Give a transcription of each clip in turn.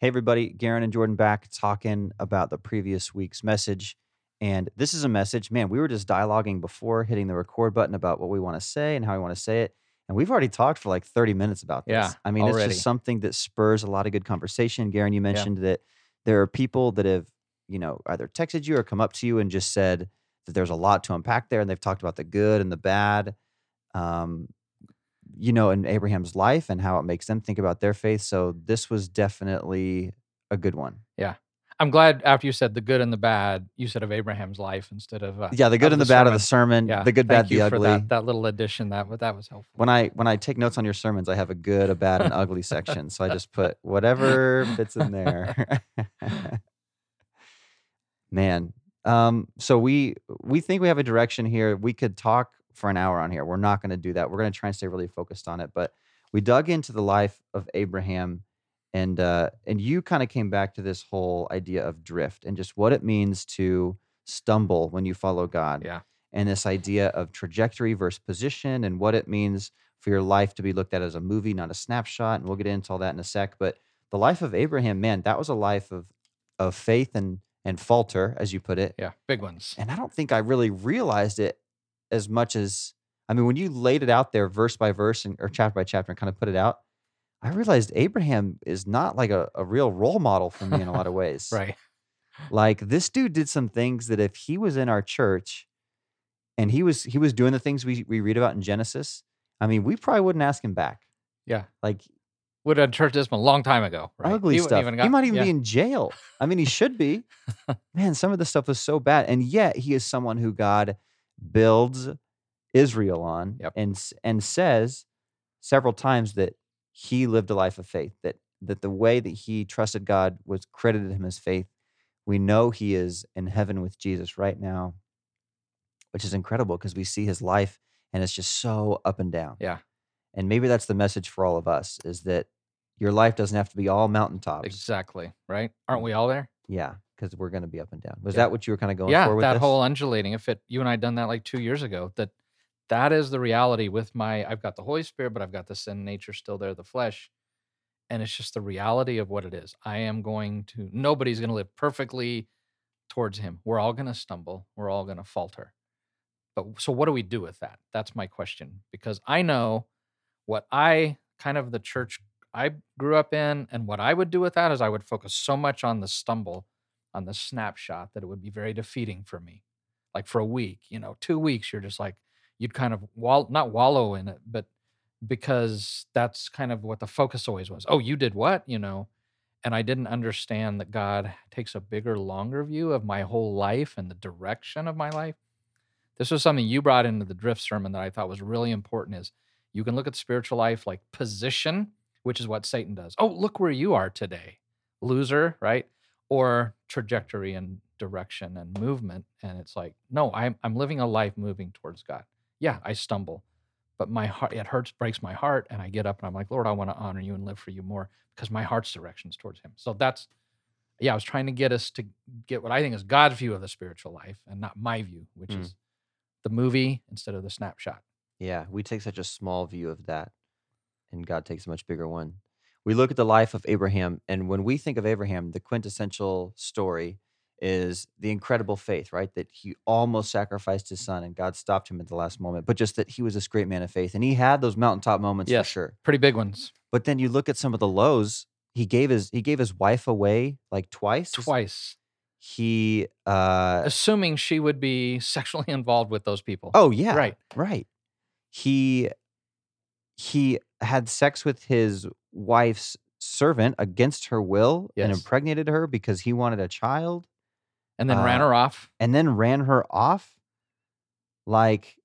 Hey, everybody, Garen and Jordan back talking about the previous week's message. And this is a message, man, we were just dialoguing before hitting the record button about what we want to say and how we want to say it. And we've already talked for like 30 minutes about this. Yeah, I mean, it's just something that spurs a lot of good conversation. Garen, you mentioned that there are people that have, you know, either texted you or come up to you and just said that there's a lot to unpack there. And they've talked about the good and the bad. Um, you know, in Abraham's life and how it makes them think about their faith. So this was definitely a good one. Yeah. I'm glad after you said the good and the bad, you said of Abraham's life instead of uh, Yeah, the good and the, bad of the sermon. sermon, Yeah, the good, thank bad, you the for ugly. that that little addition. That that was helpful. When I when I take notes on your sermons, I have a good, a bad, and ugly section. So I just put whatever fits in there. Man, um, so we we think we have a direction here. We could talk for an hour on here. We're not going to do that. We're going to try and stay really focused on it. But we dug into the life of Abraham, and uh, and you kind of came back to this whole idea of drift and just what it means to stumble when you follow God. Yeah. and this idea of trajectory versus position and what it means for your life to be looked at as a movie, not a snapshot. And we'll get into all that in a sec. But the life of Abraham, man, that was a life of of faith and and falter, as you put it. Yeah, big ones. And I don't think I really realized it as much as I mean, when you laid it out there verse by verse and or chapter by chapter and kind of put it out, I realized Abraham is not like a, a real role model for me in a lot of ways. Right. Like this dude did some things that if he was in our church and he was he was doing the things we, we read about in Genesis, I mean, we probably wouldn't ask him back. Yeah. Like Would have church this one a long time ago. Right? ugly He stuff. even he might even yeah. be in jail. I mean, he should be. Man, some of the stuff was so bad. And yet he is someone who God builds Israel on Yep. and and says several times that he lived a life of faith, that that the way that he trusted God was credited him as faith. We know he is in heaven with Jesus right now, which is incredible because we see his life and it's just so up and down. Yeah. And maybe that's the message for all of us is that your life doesn't have to be all mountaintops. Exactly. Right. Aren't we all there? Yeah, because we're going to be up and down. Was Yeah. that what you were kind of going yeah, for with that this? whole undulating. If it, you and I done that like two years ago. That that is the reality with my. I've got the Holy Spirit, but I've got the sin nature still there, the flesh, and it's just the reality of what it is. I am going to. Nobody's going to live perfectly towards Him. We're all going to stumble. We're all going to falter. But so, what do we do with that? That's my question because I know what I kind of the church I grew up in, and what I would do with that is I would focus so much on the stumble, on the snapshot, that it would be very defeating for me. Like for a week, you know, two weeks, you're just like, you'd kind of wall, not wallow in it, but because that's kind of what the focus always was. Oh, you did what? You know, and I didn't understand that God takes a bigger, longer view of my whole life and the direction of my life. This was something you brought into the drift sermon that I thought was really important is you can look at spiritual life like position, which is what Satan does. Oh, look where you are today. Loser, right? Or trajectory and direction and movement. And it's like, no, I'm I'm living a life moving towards God. Yeah, I stumble, but my heart it hurts, breaks my heart, and I get up and I'm like, Lord, I want to honor you and live for you more because my heart's direction is towards him. So that's yeah, I was trying to get us to get what I think is God's view of the spiritual life and not my view, which Mm. is the movie instead of the snapshot. Yeah, we take such a small view of that, and God takes a much bigger one. We look at the life of Abraham, and when we think of Abraham, the quintessential story is the incredible faith, right? That he almost sacrificed his son, and God stopped him at the last moment, but just that he was this great man of faith, and he had those mountaintop moments Yes. for sure. Pretty big ones. But then you look at some of the lows. He gave his he gave his wife away like twice. Twice. He uh Assuming she would be sexually involved with those people. Oh yeah. Right. Right. He he had sex with his wife's servant against her will and Yes. impregnated her because he wanted a child And then ran uh, her off. and then ran her off. Like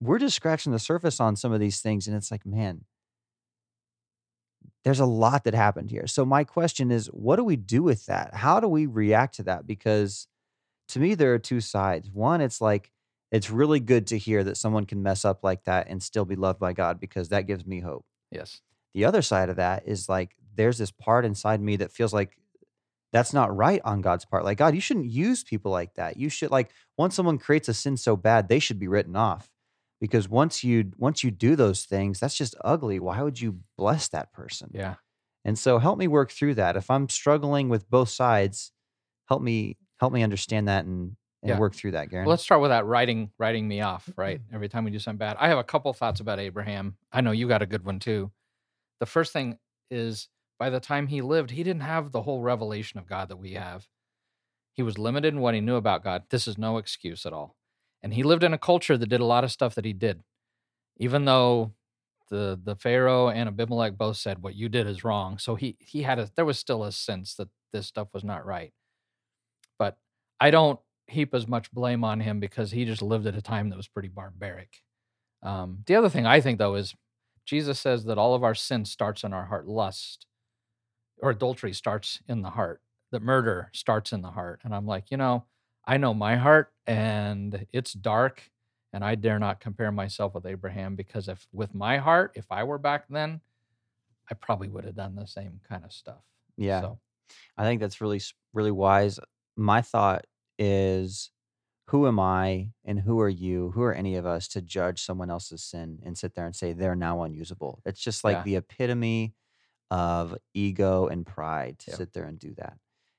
we're just scratching the surface on some of these things and it's like, man, there's a lot that happened here. So my question is, what do we do with that? How do we react to that? Because to me, there are two sides. One, it's like it's really good to hear that someone can mess up like that and still be loved by God because that gives me hope. Yes. The other side of that is like there's this part inside me that feels like that's not right on God's part. Like, God, you shouldn't use people like that. You should like once someone creates a sin so bad, they should be written off. Because once you once you do those things, that's just ugly. Why would you bless that person? Yeah. And so help me work through that. If I'm struggling with both sides, help me help me understand that and and Yeah. work through that, Garen. Well, let's start with that writing writing me off, right? Mm-hmm. Every time we do something bad. I have a couple thoughts about Abraham. I know you got a good one too. The first thing is by the time he lived, he didn't have the whole revelation of God that we have. He was limited in what he knew about God. This is no excuse at all. And he lived in a culture that did a lot of stuff that he did. Even though the the Pharaoh and Abimelech both said what you did is wrong. So he he had a there was still a sense that this stuff was not right. But I don't heap as much blame on him because he just lived at a time that was pretty barbaric. Um, the other thing I think though is Jesus says that all of our sin starts in our heart. Lust or adultery starts in the heart. That murder starts in the heart. And I'm like, you know, I know my heart and it's dark and I dare not compare myself with Abraham because if with my heart, if I were back then, I probably would have done the same kind of stuff. Yeah. So I think that's really really wise. My thought is who am I and who are you? Who are any of us to judge someone else's sin and sit there and say they're now unusable? It's just like Yeah. the epitome of ego and pride to Yeah. sit there and do that.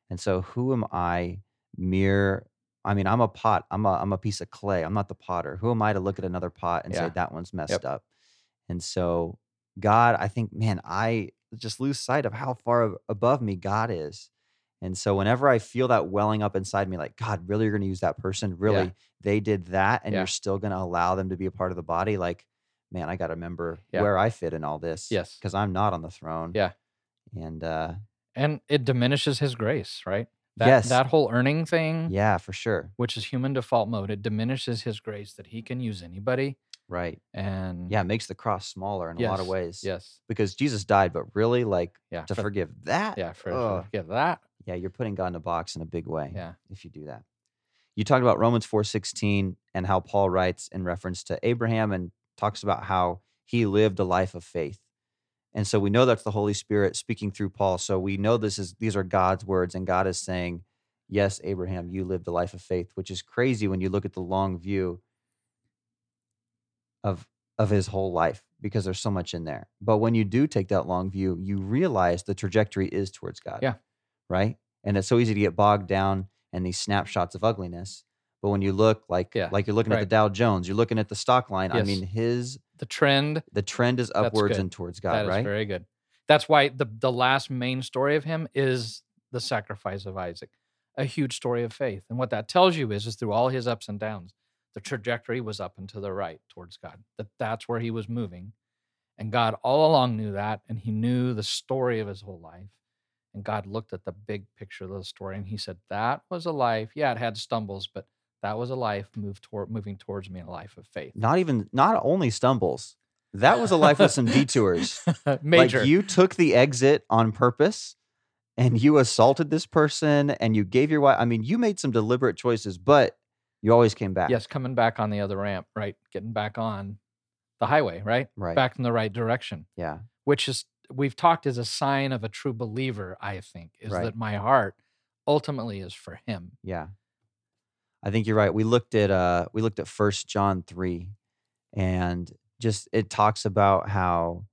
And so who am I mere I mean, I'm a pot. I'm a I'm a piece of clay. I'm not the potter. Who am I to look at another pot and say that one's messed Yep. up? And so God, I think, man, I just lose sight of how far above me God is. And so whenever I feel that welling up inside me, like, God, really, you're going to use that person? Really, they did that, and Yeah. you're still going to allow them to be a part of the body? Like, man, I got to remember Yeah. where I fit in all this. Yes. Because I'm not on the throne. Yeah. And uh, and it diminishes his grace, right? That, Yes. That whole earning thing, yeah, for sure. which is human default mode, it diminishes his grace that he can use anybody. Right. And Yeah, it makes the cross smaller in a lot of ways. yes, Because Jesus died, but really, like, yeah, to for- forgive that, yeah, for, forgive that. Yeah, you're putting God in a box in a big way. Yeah. if you do that. You talked about Romans 4:16 and how Paul writes in reference to Abraham and talks about how he lived a life of faith. And so we know that's the Holy Spirit speaking through Paul. So we know this is these are God's words and God is saying, "Yes, Abraham, you lived a life of faith," which is crazy when you look at the long view of of his whole life because there's so much in there. But when you do take that long view, you realize the trajectory is towards God. Yeah. Right? And it's so easy to get bogged down in these snapshots of ugliness. But when you look like Yeah, like you're looking at the. Dow Jones, you're looking at the stock line. I mean, his The trend, the trend is upwards and towards that God, is right? very good. That's why the the last main story of him is the sacrifice of Isaac, a huge story of faith. And what that tells you is, is through all his ups and downs, the trajectory was up and to the right towards God. That that's where he was moving, and God all along knew that, and He knew the story of his whole life. And God looked at the big picture of the story, and He said, "That was a life. Yeah, it had stumbles, but that was a life moved toward moving towards me, a life of faith." Not even not only stumbles. That was a life with some detours. Major. Like you took the exit on purpose and you assaulted this person and you gave your wife I mean, you made some deliberate choices, but you always came back. Yes, coming back on the other ramp, right? Getting back on the highway, right? Right. Back in the right direction, Yeah. which is we've talked as a sign of a true believer, I think, is Right. that my heart ultimately is for him. Yeah. I think you're right. We looked at uh we looked at first John 3 and just it talks about how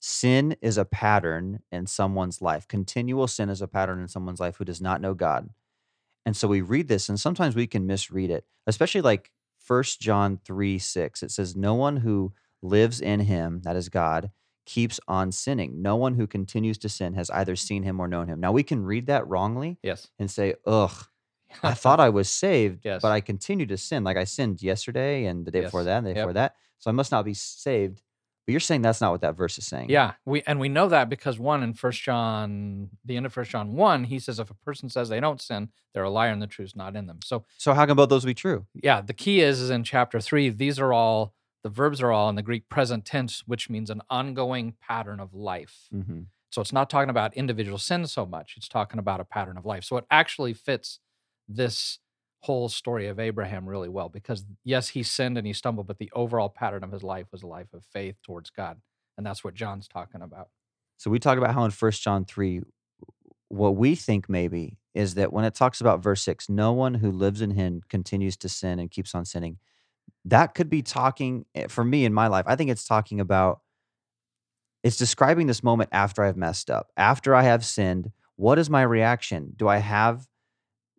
sin is a pattern in someone's life. Continual sin is a pattern in someone's life who does not know God. And so we read this and sometimes we can misread it, especially like first John 3 6. It says, No one who lives in him, that is God, keeps on sinning. No one who continues to sin has either seen him or known him. Now we can read that wrongly Yes. and say, ugh, I thought I was saved, Yes. but I continue to sin. Like I sinned yesterday and the day before that and the day Yep. before that. So I must not be saved. But you're saying that's not what that verse is saying. Yeah, we and we know that because one in First John, the end of First John one, he says if a person says they don't sin, they're a liar and the truth's not in them. So So how can both those be true? yeah, the key is is in chapter three. These are all the verbs are all in the Greek present tense, which means an ongoing pattern of life. Mm-hmm. So it's not talking about individual sin so much. It's talking about a pattern of life. So it actually fits this whole story of Abraham really well because yes, he sinned and he stumbled, but the overall pattern of his life was a life of faith towards God. And that's what John's talking about. So we talk about how in First John 3, what we think maybe is that when it talks about verse 6, no one who lives in him continues to sin and keeps on sinning. That could be talking eh, for me in my life. I think it's talking about it's describing this moment after I've messed up, after I have sinned. What is my reaction? Do I have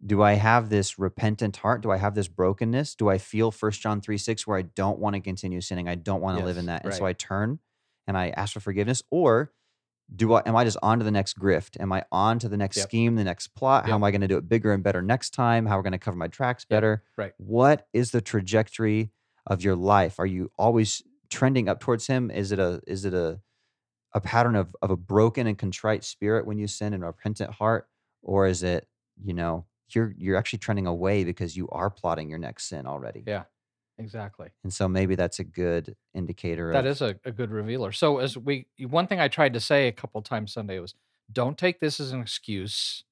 do I have this repentant heart? Do I have this brokenness? Do I feel First John 3 6 where I don't want to continue sinning? I don't want to live in that. And so. I turn and I ask for forgiveness? Or do I am I just on to the next grift? Am I on to the next Yep. scheme, the next plot? How am I going to do it bigger and better next time? How are we going to cover my tracks Yep. better? Right. What is the trajectory of your life? Are you always trending up towards him? Is it a is it a a pattern of of a broken and contrite spirit when you sin and a repentant heart? Or is it, you know, you're you're actually trending away because you are plotting your next sin already? Yeah. Exactly. And so maybe that's a good indicator That of is a, a good revealer. So as we one thing I tried to say a couple times Sunday was don't take this as an excuse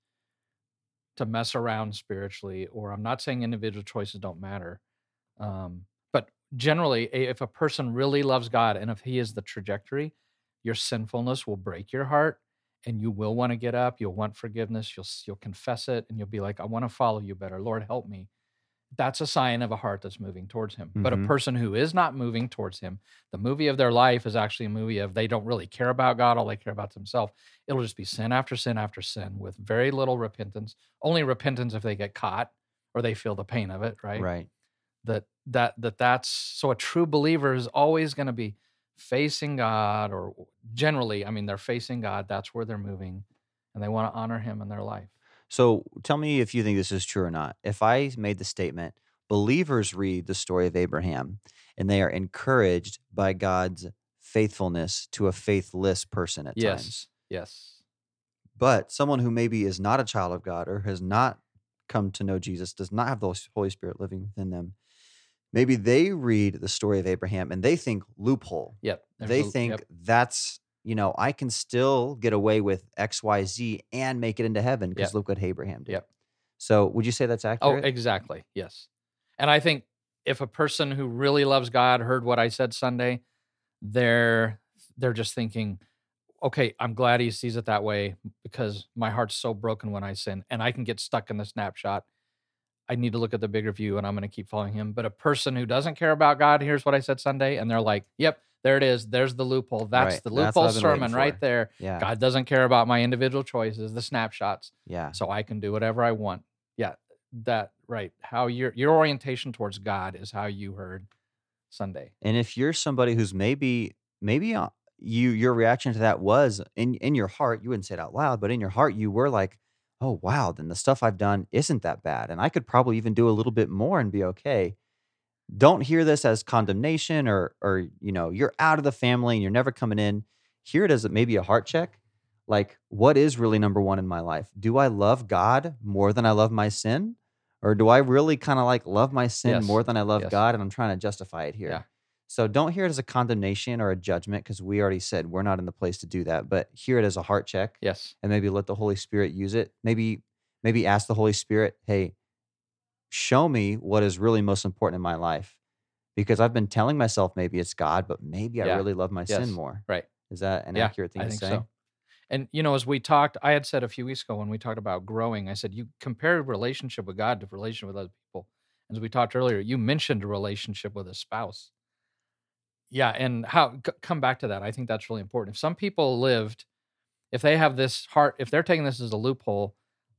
to mess around spiritually or I'm not saying individual choices don't matter. Um, but generally if a person really loves God and if he is the trajectory, your sinfulness will break your heart and you will want to get up, you'll want forgiveness, you'll you'll confess it and you'll be like I want to follow you better. Lord help me. That's a sign of a heart that's moving towards him. But a Mhm. person who is not moving towards him, the movie of their life is actually a movie of they don't really care about God, all they care about is themselves. It'll just be sin after sin after sin with very little repentance. Only repentance if they get caught or they feel the pain of it, right? right. That that that that's so a true believer is always going to be facing God or generally, I mean they're facing God, that's where they're moving and they want to honor him in their life. So tell me if you think this is true or not. If I made the statement, believers read the story of Abraham and they are encouraged by God's faithfulness to a faithless person at yes. times. Yes. But someone who maybe is not a child of God or has not come to know Jesus, does not have the Holy Spirit living within them, maybe they read the story of Abraham and they think loophole. Yep. They think yep. that's you know i can still get away with xyz and make it into heaven because Yep. look what abraham did Yep. so would you say that's oh, accurate? Oh, exactly. Yes. And I think if a person who really loves God heard what I said Sunday, they're they're just thinking, okay, I'm glad he sees it that way because my heart's so broken when I sin and I can get stuck in the snapshot. I need to look at the bigger view and I'm going to keep following him. But a person who doesn't care about God hears what I said Sunday and they're like, yep, there it is. There's the loophole. That's Right. the loophole waiting sermon right there. yeah God doesn't care about my individual choices, the snapshots yeah so I can do whatever I want. Yeah, that right. How your your orientation towards God is how you heard Sunday. and if you're somebody who's maybe maybe uh, you your reaction to that was in in your heart you wouldn't say it out loud but in your heart you were like oh wow then the stuff i've done isn't that bad and i could probably even do a little bit more and be okay don't hear this as condemnation or or you know you're out of the family and you're never coming in hear it as maybe a heart check like what is really number one in my life do i love god more than i love my sin or do i really kind of like love my sin Yes. more than i love Yes. god and i'm trying to justify it here Yeah. so don't hear it as a condemnation or a judgment because we already said we're not in the place to do that but hear it as a heart check Yes. and maybe let the Holy Spirit use it. Maybe maybe ask the Holy Spirit, "Hey, show me what is really most important in my life." Because I've been telling myself maybe it's God, but maybe I really love my Yes. sin more. Right. Is that an Yeah, accurate thing I to think say? so. And you know, as we talked, I had said a few weeks ago when we talked about growing, I said you compare relationship with God to relationship with other people. As we talked earlier, you mentioned a relationship with a spouse. Yeah, and how c- come back to that. I think that's really important. If some people lived, if they have this heart, if they're taking this as a loophole,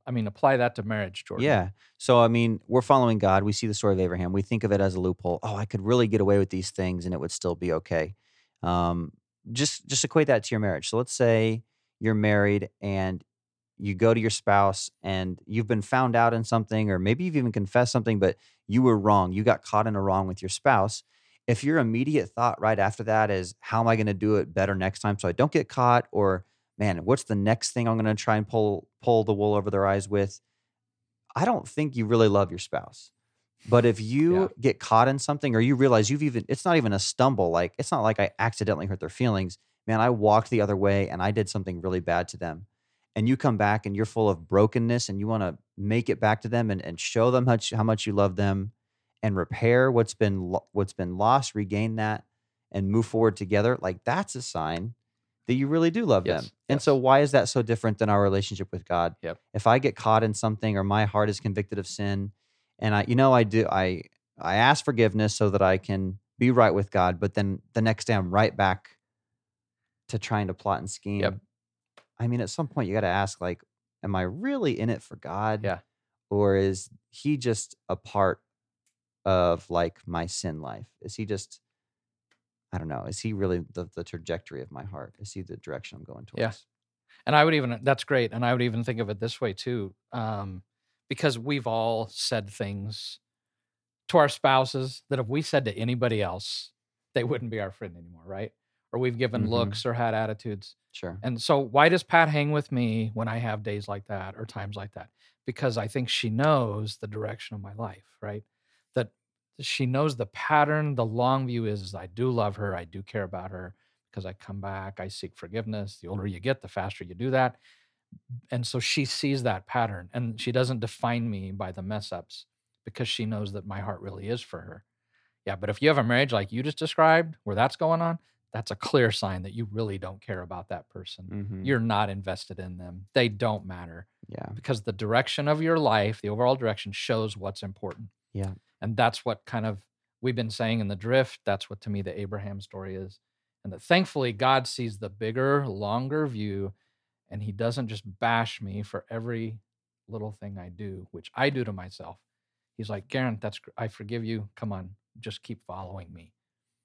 I mean, apply that to marriage, Jordan. Yeah. So I mean, we're following God. We see the story of Abraham. We think of it as a loophole. Oh, I could really get away with these things and it would still be okay. Um, just just equate that to your marriage. So let's say you're married and you go to your spouse and you've been found out in something, or maybe you've even confessed something, but you were wrong. You got caught in a wrong with your spouse. If your immediate thought right after that is, how am I going to do it better next time so I don't get caught? Or man, what's the next thing I'm going to try and pull pull the wool over their eyes with? I don't think you really love your spouse. But if you Yeah. get caught in something or you realize you've even it's not even a stumble, like it's not like I accidentally hurt their feelings. Man, I walked the other way and I did something really bad to them. And you come back and you're full of brokenness and you want to make it back to them and, and show them how much, how much you love them and repair what's been what's been lost, regain that and move forward together. Like that's a sign that you really do love Yes, them. And so why is that so different than our relationship with God? Yep. If I get caught in something or my heart is convicted of sin and I you know I do I I ask forgiveness so that I can be right with God, but then the next day I'm right back to trying to plot and scheme. I mean, at some point you got to ask, like, am I really in it for God? Yeah. Or is he just a part of like my sin life? Is he just, I don't know, is he really the, the trajectory of my heart? Is he the direction I'm going towards? Yeah. And I would even that's great. And I would even think of it this way too. Um, because we've all said things to our spouses that if we said to anybody else, they wouldn't be our friend anymore, right? Or we've given Mhm. looks or had attitudes. Sure. And so why does Pat hang with me when I have days like that or times like that? Because I think she knows the direction of my life, right? She knows the pattern, the long view is, I do love her, I do care about her because I come back, I seek forgiveness. The older you get, the faster you do that. And so she sees that pattern and she doesn't define me by the mess ups because she knows that my heart really is for her. Yeah, but if you have a marriage like you just described where that's going on, that's a clear sign that you really don't care about that person. Mhm. You're not invested in them. They don't matter Yeah. because the direction of your life, the overall direction, shows what's important. Yeah. And that's what kind of we've been saying in the drift. That's what to me the Abraham story is. And that thankfully God sees the bigger, longer view and he doesn't just bash me for every little thing I do, which I do to myself. He's like, Garen, that's I forgive you. Come on, just keep following me.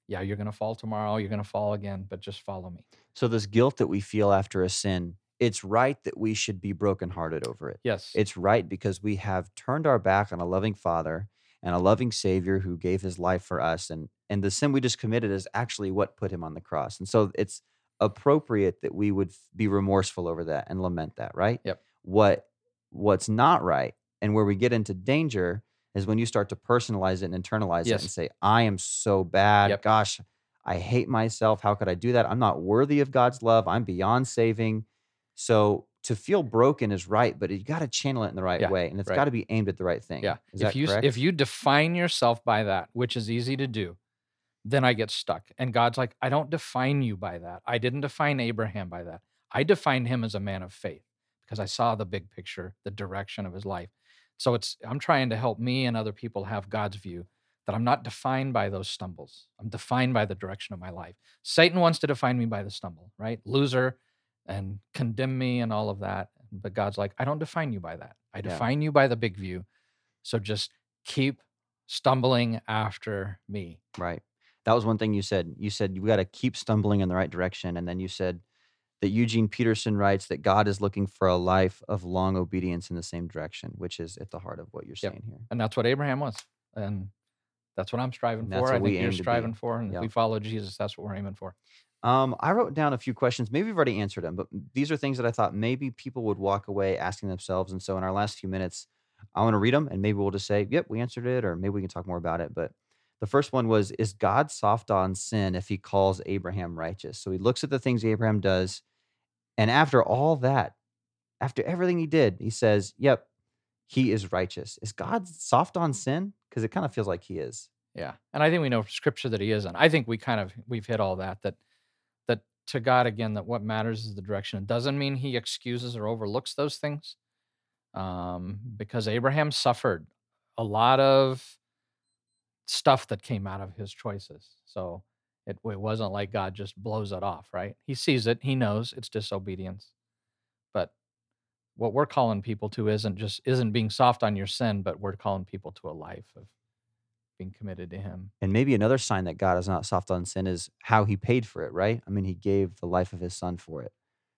Yeah, you're gonna fall tomorrow, you're gonna fall again, but just follow me. So this guilt that we feel after a sin, it's right that we should be brokenhearted over it. Yes. It's right because we have turned our back on a loving father and a loving savior who gave his life for us and and the sin we just committed is actually what put him on the cross. And so it's appropriate that we would be remorseful over that and lament that, right? Yep. What what's not right and where we get into danger is when you start to personalize it and internalize Yes. it and say I am so bad. Yep. Gosh, I hate myself. How could I do that? I'm not worthy of God's love. I'm beyond saving. So to feel broken is right, but you got to channel it in the right Yeah, way, and it's right. got to be aimed at the right thing. Yeah. is if you correct? if you define yourself by that, which is easy to do, then I get stuck. And God's like, I don't define you by that. I didn't define Abraham by that. I defined him as a man of faith because I saw the big picture, the direction of his life. So it's I'm trying to help me and other people have God's view that I'm not defined by those stumbles. I'm defined by the direction of my life. Satan wants to define me by the stumble, right? Loser and condemn me and all of that. But God's like, I don't define you by that. I Yeah. define you by the big view. So just keep stumbling after me. right. That was one thing you said. You said you got to keep stumbling in the right direction, and then you said that Eugene Peterson writes that God is looking for a life of long obedience in the same direction, which is at the heart of what you're Yep. saying here. And that's what Abraham was. And that's what I'm striving And that's for. I think you're aim to be. striving for. And Yeah. if we follow Jesus, that's what we're aiming for. Um, I wrote down a few questions. Maybe you've already answered them, but these are things that I thought maybe people would walk away asking themselves. And so, in our last few minutes, I want to read them, and maybe we'll just say, "Yep, we answered it," or maybe we can talk more about it. But the first one was, "Is God soft on sin if He calls Abraham righteous?" So he looks at the things Abraham does, and after all that, after everything he did, he says, "Yep, he is righteous." Is God soft on sin? Because it kind of feels like He is. Yeah. And I think we know from scripture that he isn't. I think we kind of we've hit all. That that to God again, that what matters is the direction. It doesn't mean he excuses or overlooks those things. Um, because Abraham suffered a lot of stuff that came out of his choices. So it, it wasn't like God just blows it off, right? He sees it, he knows it's disobedience. But what we're calling people to isn't just isn't being soft on your sin, but we're calling people to a life of being committed to him. And maybe another sign that God is not soft on sin is how he paid for it, right? I mean, he gave the life of his son for it.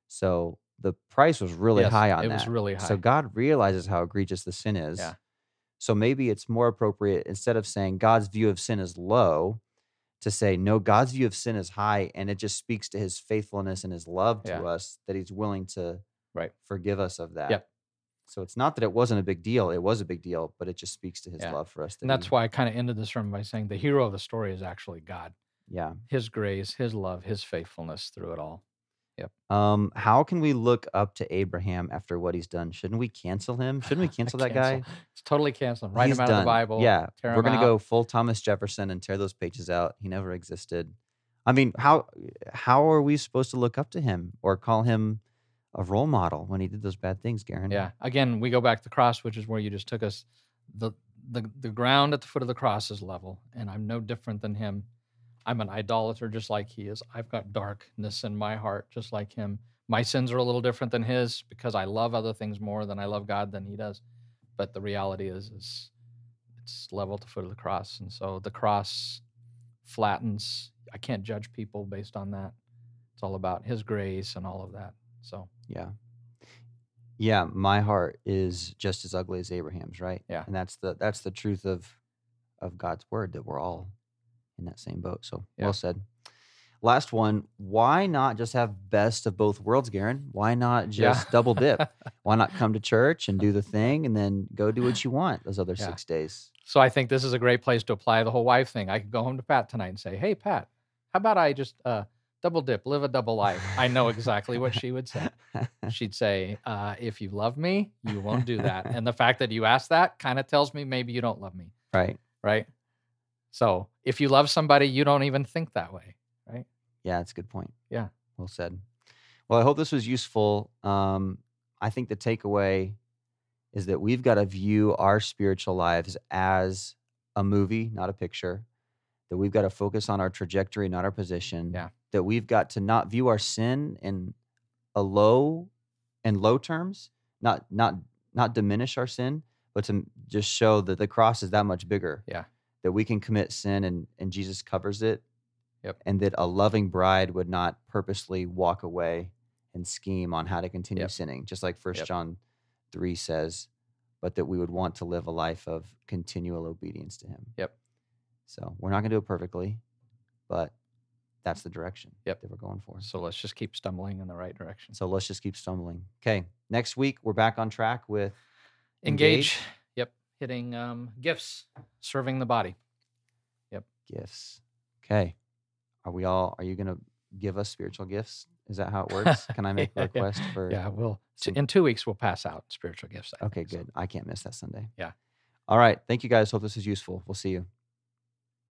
So the price was really Yes, high on it that. was really So. God realizes how egregious the sin is. Yeah. So maybe it's more appropriate instead of saying God's view of sin is low to say no, God's view of sin is high and it just speaks to his faithfulness and his love to Yeah. us that he's willing to Right. forgive us of that. Yep. So it's not that it wasn't a big deal. It was a big deal, but it just speaks to his Yeah. love for us. And that's he- why I kind of ended this sermon by saying the hero of the story is actually God. yeah. His grace, his love, his faithfulness through it all. Yep. Um, how can we look up to Abraham after what he's done? Shouldn't we cancel him? Shouldn't we cancel that guy? It's totally canceling. Write He's him out of the. Bible. Yeah, we're gonna out. go full Thomas Jefferson and tear those pages out. He never existed. I mean, how how are we supposed to look up to him or call him a role model when he did those bad things, Garen? Yeah. Again, we go back to the cross, which is where you just took us. The the the ground at the foot of the cross is level, and I'm no different than him. I'm an idolater just like he is. I've got darkness in my heart just like him. My sins are a little different than his because I love other things more than I love God than he does. But the reality is is it's level at the foot of the cross. And so the cross flattens. I can't judge people based on that. It's all about his grace and all of that. So Yeah. Yeah, my heart is just as ugly as Abraham's, right? Yeah. And that's the that's the truth of of God's word that we're all in that same boat. So Yeah. well said. Last one, why not just have best of both worlds, Garen? Why not Yeah. just double dip? Why not come to church and do the thing and then go do what you want those other Yeah. 6 days? So I think this is a great place to apply the whole wife thing. I could go home to Pat tonight and say, "Hey, Pat, how about I just uh, double dip, live a double life?" I know exactly what she would say. She'd say, uh, "If you love me, you won't do that." And the fact that you asked that kind of tells me maybe you don't love me, right. right? So if you love somebody, you don't even think that way, right? Yeah, that's a good point. Yeah. Well said. Well, I hope this was useful. Um, I think the takeaway is that we've got to view our spiritual lives as a movie, not a picture. That we've got to focus on our trajectory, not our position. Yeah. That we've got to not view our sin in a low and low terms, not not not diminish our sin, but to just show that the cross is that much bigger. Yeah. That we can commit sin and and Jesus covers it Yep. and that a loving bride would not purposely walk away and scheme on how to continue Yep. sinning, just like First Yep. John 3 says, but that we would want to live a life of continual obedience to Him. Yep. So we're not going to do it perfectly, but that's the direction Yep. that we're going for. So let's just keep stumbling in the right direction. So let's just keep stumbling. Okay. Next week, we're back on track with Engage. Yep. Hitting um, gifts, serving the body. Yep. Gifts. Okay. Are we all, are you going to give us spiritual gifts? Is that how it works? Can I make a Yeah, yeah. request for? Yeah, we'll some- in two weeks we'll pass out spiritual gifts. I Okay, think, so. good. I can't miss that Sunday. Yeah. All right. Thank you guys. Hope this is useful. We'll see you.